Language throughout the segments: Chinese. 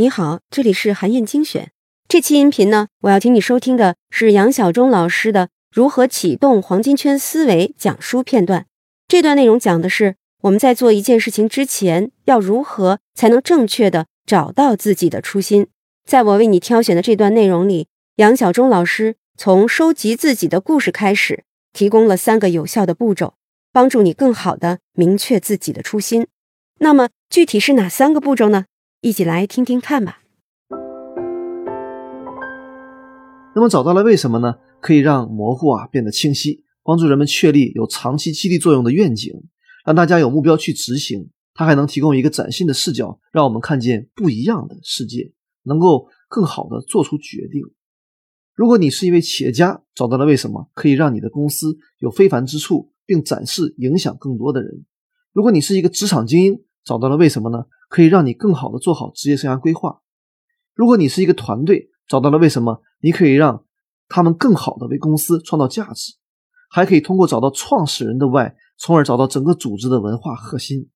你好，这里是韩燕精选。这期音频呢，我要请你收听的是杨晓忠老师的《如何启动黄金圈思维》讲书片段。这段内容讲的是我们在做一件事情之前，要如何才能正确的找到自己的初心。在我为你挑选的这段内容里，杨晓忠老师从收集自己的故事开始，提供了三个有效的步骤，帮助你更好的明确自己的初心。那么具体是哪三个步骤呢？一起来听听看吧。那么找到了为什么呢？可以让模糊啊变得清晰，帮助人们确立有长期激励作用的愿景，让大家有目标去执行。它还能提供一个崭新的视角，让我们看见不一样的世界，能够更好的做出决定。如果你是一位企业家，找到了为什么，可以让你的公司有非凡之处，并展示影响更多的人。如果你是一个职场精英，找到了为什么呢？可以让你更好的做好职业生涯规划。如果你是一个团队，找到了为什么，你可以让他们更好的为公司创造价值，还可以通过找到创始人的 Why，从而找到整个组织的文化核心。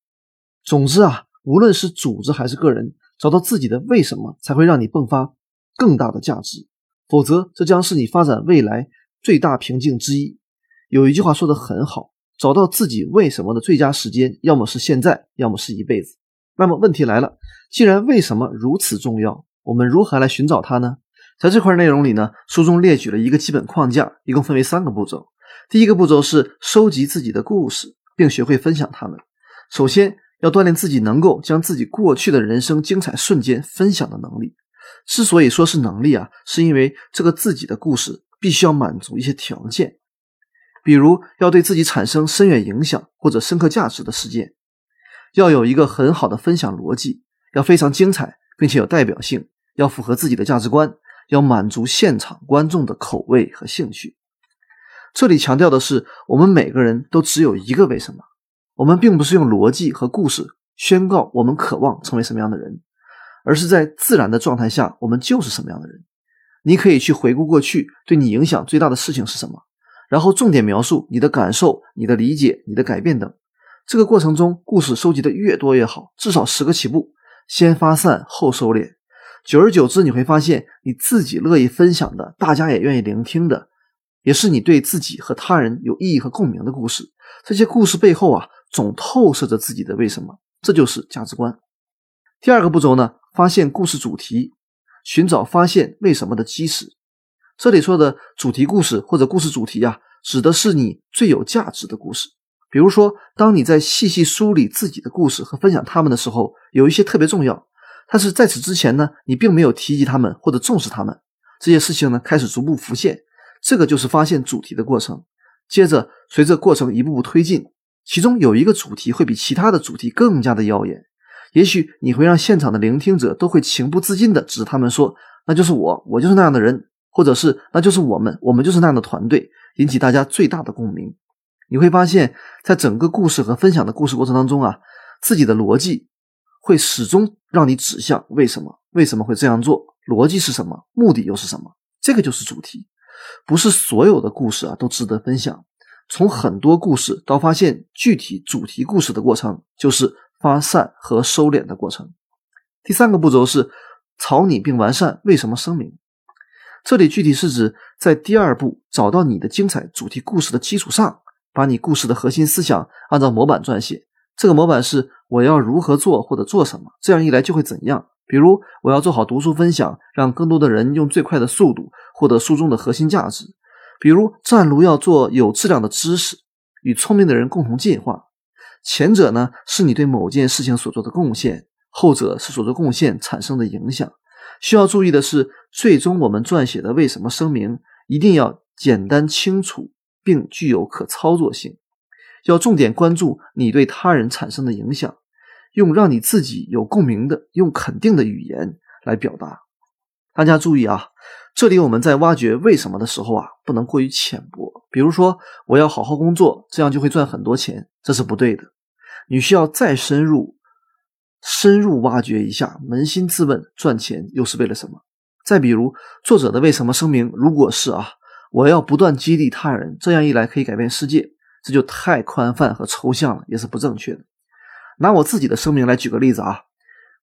总之啊，无论是组织还是个人，找到自己的为什么，才会让你迸发更大的价值。否则，这将是你发展未来最大瓶颈之一。有一句话说的很好。找到自己为什么的最佳时间，要么是现在，要么是一辈子。那么问题来了，既然为什么如此重要，我们如何来寻找它呢？在这块内容里呢，书中列举了一个基本框架，一共分为三个步骤。第一个步骤是收集自己的故事，并学会分享它们。首先要锻炼自己能够将自己过去的人生精彩瞬间分享的能力。之所以说是能力啊，是因为这个自己的故事必须要满足一些条件。比如要对自己产生深远影响或者深刻价值的事件，要有一个很好的分享逻辑，要非常精彩并且有代表性，要符合自己的价值观，要满足现场观众的口味和兴趣。这里强调的是，我们每个人都只有一个为什么。我们并不是用逻辑和故事宣告我们渴望成为什么样的人，而是在自然的状态下，我们就是什么样的人。你可以去回顾过去对你影响最大的事情是什么。然后重点描述你的感受、你的理解、你的改变等。这个过程中，故事收集的越多越好，至少十个起步，先发散后收敛。久而久之，你会发现你自己乐意分享的，大家也愿意聆听的，也是你对自己和他人有意义和共鸣的故事。这些故事背后啊，总透射着自己的为什么，这就是价值观。第二个步骤呢，发现故事主题，寻找发现为什么的基石。这里说的主题故事或者故事主题呀，指的是你最有价值的故事。比如说，当你在细细梳理自己的故事和分享他们的时候，有一些特别重要，但是在此之前呢，你并没有提及他们或者重视他们。这些事情呢，开始逐步浮现，这个就是发现主题的过程。接着，随着过程一步步推进，其中有一个主题会比其他的主题更加的耀眼。也许你会让现场的聆听者都会情不自禁地指着他们说：“那就是我，我就是那样的人。”或者是，那就是我们，我们就是那样的团队，引起大家最大的共鸣。你会发现在整个故事和分享的故事过程当中啊，自己的逻辑会始终让你指向为什么，为什么会这样做，逻辑是什么，目的又是什么？这个就是主题。不是所有的故事啊都值得分享。从很多故事到发现具体主题故事的过程，就是发散和收敛的过程。第三个步骤是草拟并完善为什么声明。这里具体是指在第二步找到你的精彩主题故事的基础上，把你故事的核心思想按照模板撰写。这个模板是我要如何做或者做什么，这样一来就会怎样。比如我要做好读书分享，让更多的人用最快的速度获得书中的核心价值。比如湛卢要做有质量的知识，与聪明的人共同进化。前者呢是你对某件事情所做的贡献，后者是所做贡献产生的影响。需要注意的是，最终我们撰写的为什么声明一定要简单清楚，并具有可操作性。要重点关注你对他人产生的影响，用让你自己有共鸣的、用肯定的语言来表达。大家注意啊，这里我们在挖掘为什么的时候啊，不能过于浅薄。比如说，我要好好工作，这样就会赚很多钱，这是不对的。你需要再深入。深入挖掘一下，扪心自问，赚钱又是为了什么？再比如，作者的为什么声明，如果是啊，我要不断激励他人，这样一来可以改变世界，这就太宽泛和抽象了，也是不正确的。拿我自己的声明来举个例子啊，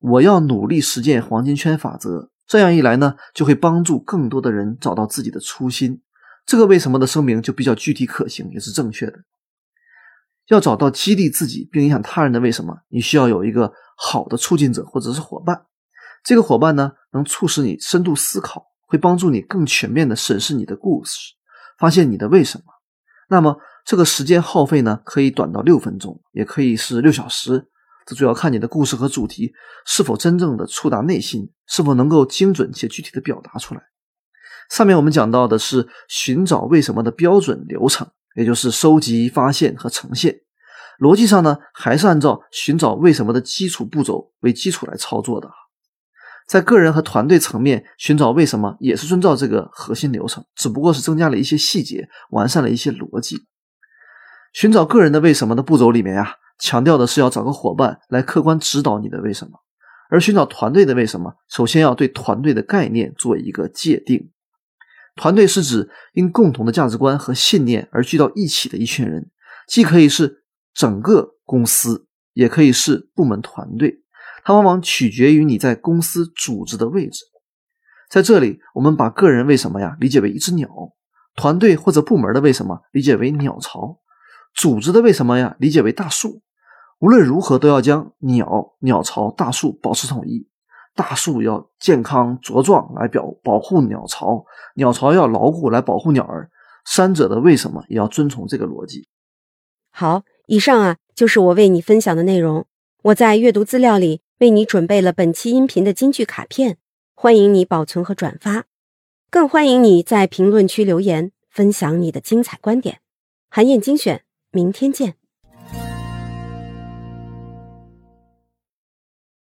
我要努力实践黄金圈法则。这样一来呢，就会帮助更多的人找到自己的初心。这个为什么的声明就比较具体可行，也是正确的。要找到激励自己并影响他人的为什么，你需要有一个好的促进者或者是伙伴。这个伙伴呢，能促使你深度思考，会帮助你更全面的审视你的故事，发现你的为什么。那么这个时间耗费呢，可以短到六分钟，也可以是六小时。这主要看你的故事和主题是否真正的触达内心，是否能够精准且具体的表达出来。上面我们讲到的是寻找为什么的标准流程，也就是收集、发现和呈现。逻辑上呢，还是按照寻找为什么的基础步骤为基础来操作的。在个人和团队层面寻找为什么，也是遵照这个核心流程，只不过是增加了一些细节，完善了一些逻辑。寻找个人的为什么的步骤里面呀，强调的是要找个伙伴来客观指导你的为什么；而寻找团队的为什么，首先要对团队的概念做一个界定。团队是指因共同的价值观和信念而聚到一起的一群人，既可以是整个公司，也可以是部门团队。它往往取决于你在公司组织的位置。在这里，我们把个人为什么呀理解为一只鸟，团队或者部门的为什么理解为鸟巢，组织的为什么呀理解为大树。无论如何，都要将鸟、鸟巢、大树保持统一。大树要健康茁壮来表保护鸟巢，鸟巢要牢固来保护鸟儿。三者的为什么也要遵从这个逻辑。好，以上啊就是我为你分享的内容。我在阅读资料里为你准备了本期音频的金句卡片，欢迎你保存和转发，更欢迎你在评论区留言分享你的精彩观点。韩燕精选，明天见。